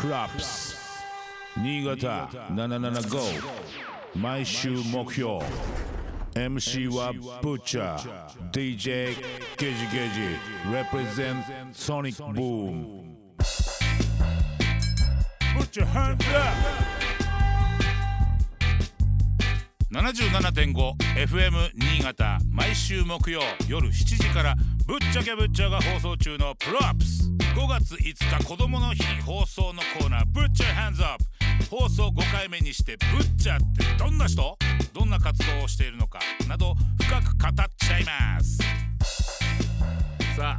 プラップス新潟775毎週目標 MC はブッチャー DJ ゲジゲジ represent Sonic Boom. ブッチャーハンズアップ 77.5FM 新潟毎週木曜夜7時からぶっちゃけぶっちゃが放送中のプロアップス。5月5日子供の日放送のコーナー。ぶっちゃハンズアップ。放送5回目にしてぶっちゃってどんな人？どんな活動をしているのか？など深く語っちゃいます。さあ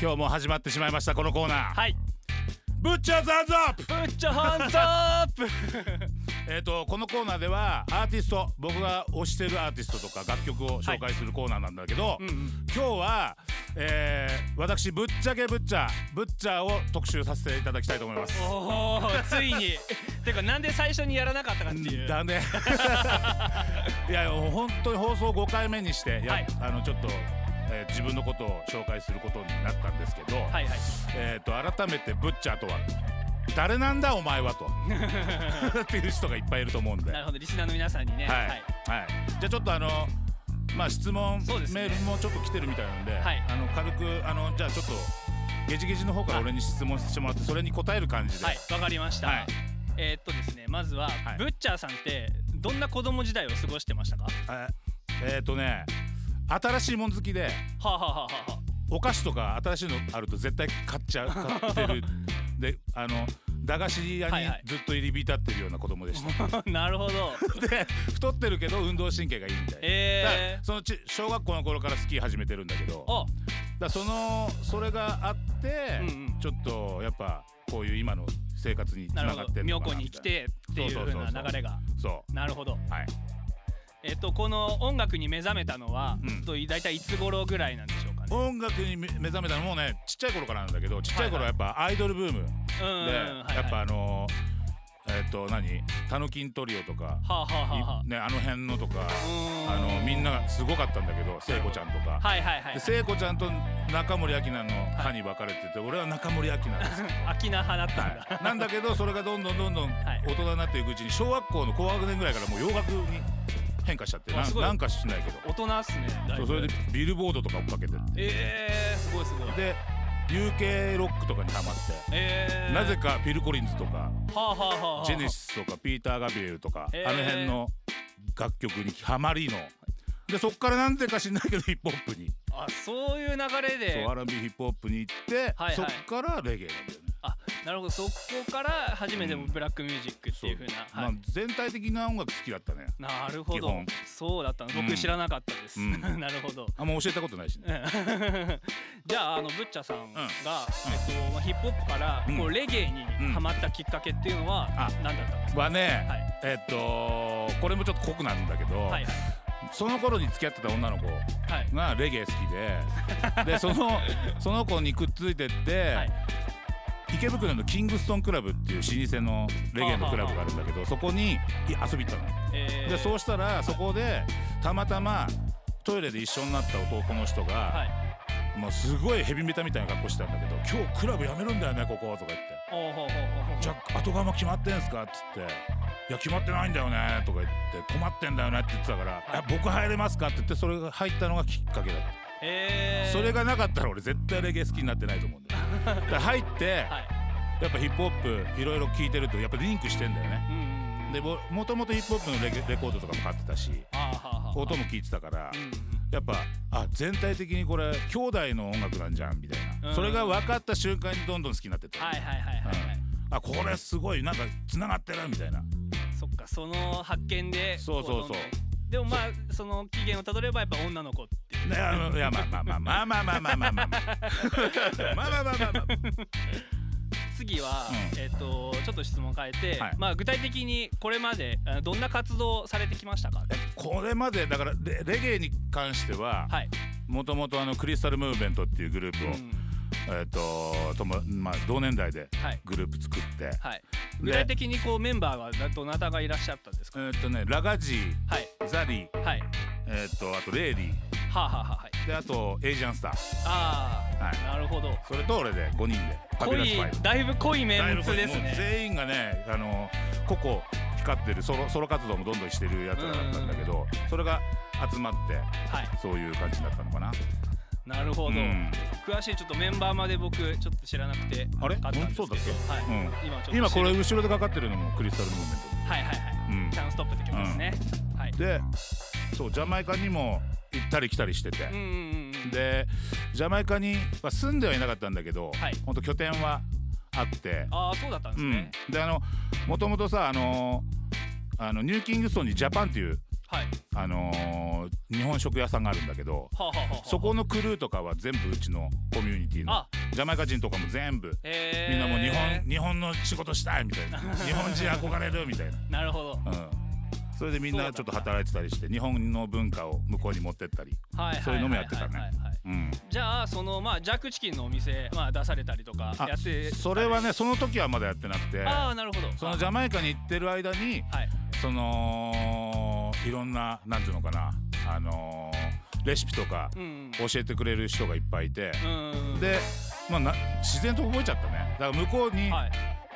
今日も始まってしまいましたこのコーナー。はい。ぶっちゃハンズアップ。ブッチャハンズアップ えー、とこのコーナーではアーティスト僕が推してるアーティストとか楽曲を紹介するコーナーなんだけど、うんうん。今日は、えー私ぶっちゃけぶっちゃぶっちゃを特集させていただきたいと思います。おおついに。てかなんで最初にやらなかったかっていう。だね いや本当に放送5回目にしてや、はい。あのちょっと、えー自分のことを紹介することになったんですけど、はいはい。えー、と改めてブッチャーとは？誰なんだお前はと。っていう人がいっぱいいると思うんで。なるほどリスナーの皆さんにね。はい、はい。はい、じゃあちょっとあのまあ質問、ね。メールもちょっと来てるみたいなんで、はい。あの軽くあのじゃあちょっとゲジゲジの方から俺に質問してもらってそれに答える感じで、はい。わかりました、はい。えーっとですねまずは、はい。ブッチャーさんってどんな子供時代を過ごしてましたか？はええーとね新しいもん好きで。あ、はあはあはお菓子とか新しいのあると絶対買っちゃう買ってる。であの駄菓子屋にはいはい。ずっと入り浸ってるような子供でした、あ、なるほど。で太ってるけど運動神経がいいみたいな、えそのち小学校の頃からスキー始めてるんだけど。だそのそれがあって、うんうん。ちょっとやっぱこういう今の生活につながってるの妙高に来かな。みたいてっていう風な流れが。なそなるほど。うはい。えっとこの音楽に目覚めたのは、うん。と大体いつ頃ぐらいなんでしょう？音楽に目目覚めたのもねちっちゃい頃からなんだけどちっちゃい頃はやっぱアイドルブームで、やっぱあのえっ、と何？タノキントリオとか、ね、あの辺のとかあのみんながすごかったんだけど聖子ちゃんとか。聖子ちゃんと中森明菜の歯に分かれてて、俺は中森明菜です。秋菜派だったんだ、はい、なんだけどそれがどんどんどんどんはい。大人になっていくうちに小学校の高学年ぐらいからもう洋楽に変化しちゃってななんかしないけど。大人っすね。そうそれでビルボードとか追っかけてって。えー、すごいすごい。で UK ロックとかにハマって、えー、なぜかフィル・コリンズとかはあはあはあはあ。ジェネシスとかピーター・ガビエルとか、へー。あの辺の楽曲にハマりの。でそっからなんでか知んないけどヒップホップに、あそういう流れで。そう R&B ヒップホップに行って、はいはい。そっからレゲエなんだよねあなるほど。そこから初めてもブラックミュージックっていう風な、まあはい、全体的な音楽好きだったね。なるほど。基本。そうだったの。うん。僕知らなかったです、うん。なるほど。あんま教えたことないしね。うん。じゃああのブッチャさんが、えっとまあ、ヒップホップからうん。こうレゲエにハマったきっかけっていうのはあ何だったんですか、はね、はい。えっとこれもちょっと濃くなるんだけど、はいその頃に付き合ってた女の子はい。がレゲエ好きででそのその子にくっついてって、はい池袋のキングストンクラブっていう老舗のレゲエのクラブがあるんだけどそこにい遊び行ったの。えーでそうしたらそこでたまたまトイレで一緒になった男の人が、はいもうすごいヘビメタみたいな格好してたんだけど「今日クラブ辞めるんだよねここ」とか言って。じゃあ後釜決まってんすか?」っつって「いや決まってないんだよね」とか言って「困ってんだよね」って言ってたから「いや僕入れますか?」って言ってそれが入ったのがきっかけだった、えー、それがなかったら俺絶対レゲエ好きになってないと思うら入ってはい。やっぱヒップホップいろいろ聞いてるとやっぱリンクしてんだよね。うんうんうん。でももともとヒップホップのレゲレコードとかも買ってたし音も聞いてたからやっぱあ全体的にこれ兄弟の音楽なんじゃんみたいな、うんそれが分かった瞬間にどんどん好きになってった、はいはいはいはいはい、あこれすごいなんかつながってるみたいな。そっかその発見でそうそうそう。でもまあその起源をたどればやっぱ女の子っていやまあまあまあまあまあまあまあまあまあまあまあまあまあまあまあ次は、うん。えっ、とちょっと質問変えて、はい。まあ具体的にこれまであどんな活動をされてきましたか？これまでだからレレゲエに関してははい、もともとあのクリスタルムーブメントっていうグループを、うん。えっ、とともまあ同年代ではい。グループ作って、はい。具体的にこうメンバーはどなたがいらっしゃったんですか？えっ、とねラガジーはい。ザリーはい。えっ、とあとレイリーはあ、はあはあは。いであとエイジアンスター。あはい。なるほど。それと俺で5人で濃いだいぶ濃いメンツですね。全員がねあの個々光ってるソロソロ活動もどんどんしてるやつらだったんだけど、それが集まってはい。そういう感じだったのかな。なるほど、うん。詳しいちょっとメンバーまで僕ちょっと知らなくてあれ？そうだっけ？はい、うん。今ちょっと今これ後ろでかかってるのもクリスタルムーブメンはいはいはい。ト、うん。チャンストップって曲ですね、はい。でそうジャマイカにも行ったり来たりしてて。でジャマイカには住んではいなかったんだけど、はい。ほんと拠点はあって。ああそうだったんですね、うん、であのもともとさあのあのニューキングストンにジャパンっていうはい。あのー日本食屋さんがあるんだけどはあ、はあはあはあ、そこのクルーとかは全部うちのコミュニティのあ。ジャマイカ人とかも全部えー、みんなもう日本日本の仕事したいみたいな。日本人憧れるみたいな。るほど、な、うん、それでみんなちょっと働いてたりして日本の文化を向こうに持ってったり、そういうのもやってたね。じゃあそのまあジャックチキンのお店まあ出されたりとかあやってそれはねその時はまだやってなくてああなるほど。そのジャマイカに行ってる間にはい。そのいろんななんていうのかなあのーレシピとかうん。教えてくれる人がいっぱいいて、で、まあ、な自然と覚えちゃったね。だから向こうにはい。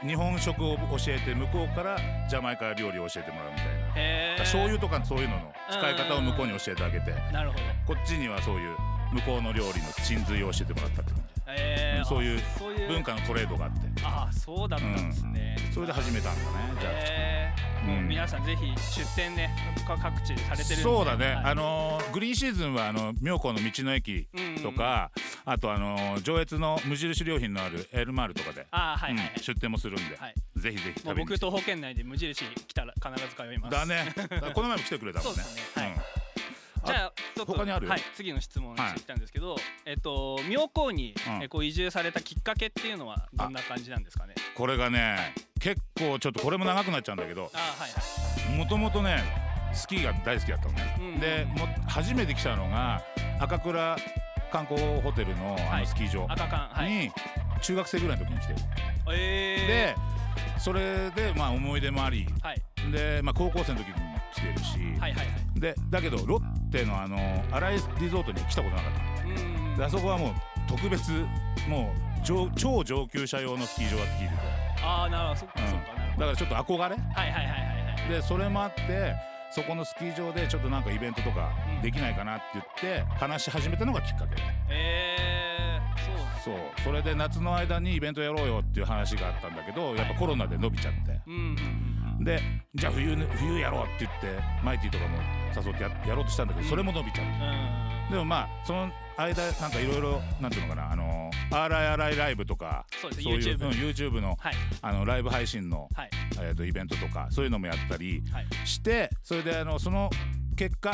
日本食を教えて向こうからジャマイカ料理を教えてもらうみたいな、へえ醤油とかそういうのの使い方を向こうに教えてあげて。なるほど。こっちにはそういう向こうの料理の真髄を教えてもらったって感えー、うんそういう文化のトレードがあって。ああそうだったんですね、それで始めたんだねじゃあ、えー、もううん皆さんぜひ出店ねか各地でされてるそうだね、はい。あのーグリーンシーズンはあの妙高の道の駅とか、あとあのー上越の無印良品のあるエルマールとかで、ああはいはいはい、うん出店もするんで、はい。ぜひぜひもう僕食べに。来て徒歩圏内で無印来たら必ず通います。だね。この前も来てくれたもんね。そうですね。はい。うん。じゃあちょっと他にある？はい、次の質問してきたんですけど、えっと妙高に、うん。えこう移住されたきっかけっていうのはどんな感じなんですかね？これがね、結構ちょっとこれも長くなっちゃうんだけどもともとねスキーが大好きだったのね、うん。でも初めて来たのが赤倉観光ホテルのあはい。のスキー場に中学生ぐらいの時に来て。る、えでそれでまあ思い出もあり。ー、はい。で、まあ、高校生の時にも来てるし、はいはいはい。でだけどロッテのあの新井リゾートに来たことなかった。うんであそこはもう特別もう上超上級者用のスキー場だって聞いてて、ああなるほど。そっかうだからちょっと憧れ。はいはいはいはいはい。でそれもあってそこのスキー場でちょっとなんかイベントとかうん。できないかなって言って話し始めたのがきっかけ。えー、そうなんそう。それで夏の間にイベントやろうよっていう話があったんだけどやっぱコロナで伸びちゃって。うんうんうんうん。でじゃあ冬ね冬やろうって言ってマイティとかも誘ってややろうとしたんだけどそれも伸びちゃって。うん。でもまあその間なんかいろいろなんていうのかなあの RIRI ライブとかそういう YouTube うん YouTube のはい。あのライブ配信の、はい。えー、とイベントとかそういうのもやったりはい。してそれであのその結果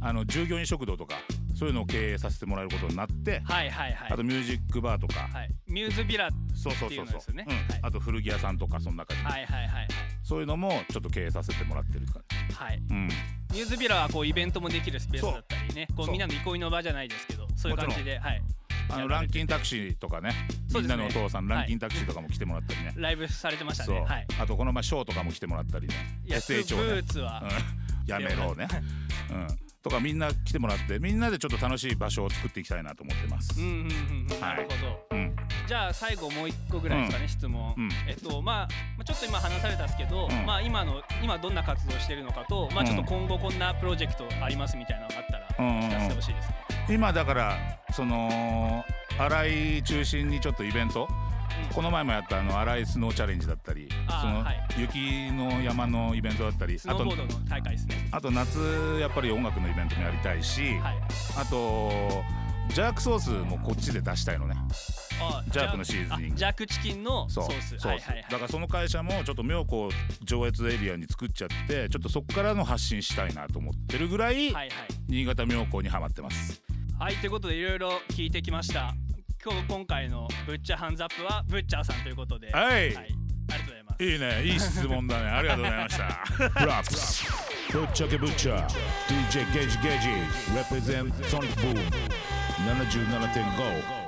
あの従業員食堂とかそういうのを経営させてもらえることになって、はいはいはい。あとミュージックバーとか、はい。ミューズビラそうそうそうっていう。のですよねあと古着屋さんとかその中に、はいはいはいはい。そういうのもちょっと経営させてもらってる感はい。じ、うん、ミューズビラはこうイベントもできるスペースだったりね。こうみんなの憩いの場じゃないですけどそういう感じではい。あのランキンタクシーとかね。みんなのお父さんランキンタクシーとかも来てもらったりね、ライブされてましたね。はい。あとこの前ショーとかも来てもらったりね。SH ブをね。ーツはうん、やめろね、うん、とかみんな来てもらってみんなでちょっと楽しい場所を作っていきたいなと思ってます、うんうんうんうん。はないるほど。うん。じゃあ最後もう一個ぐらいですかね、質問、うん。えっとまあまあちょっと今話されたんですけど、うん。まあ今の今どんな活動してるのかと、まあちょっと今後こんなプロジェクトありますみたいなのがあったらうんうんうん。聞かせてほしいですね。今だからその新井中心にちょっとイベントうんこの前もやったあの新井スノーチャレンジだったりそのはい雪の山のイベントだったり。あとあと夏やっぱり音楽のイベントもやりたいし、はい。あとジャークソースもこっちで出したいのねあジャークのシーズニングあジャークチキンのソそうース。ソースはい。だからその会社もちょっと妙高上越エリアに作っちゃってちょっとそこからの発信したいなと思ってるぐらい、はいはい。新潟妙高にハマってますはいということでいろいろ聞いてきました。今日今回のブッチャーハンズアップはブッチャーさんということで。はい。はい。ありがとうございます。いいね。いい質問だね。ありがとうございました。プラップ。スぶっちゃけぶっちゃ DJ ゲージゲージ represent Sonic Boom 77.5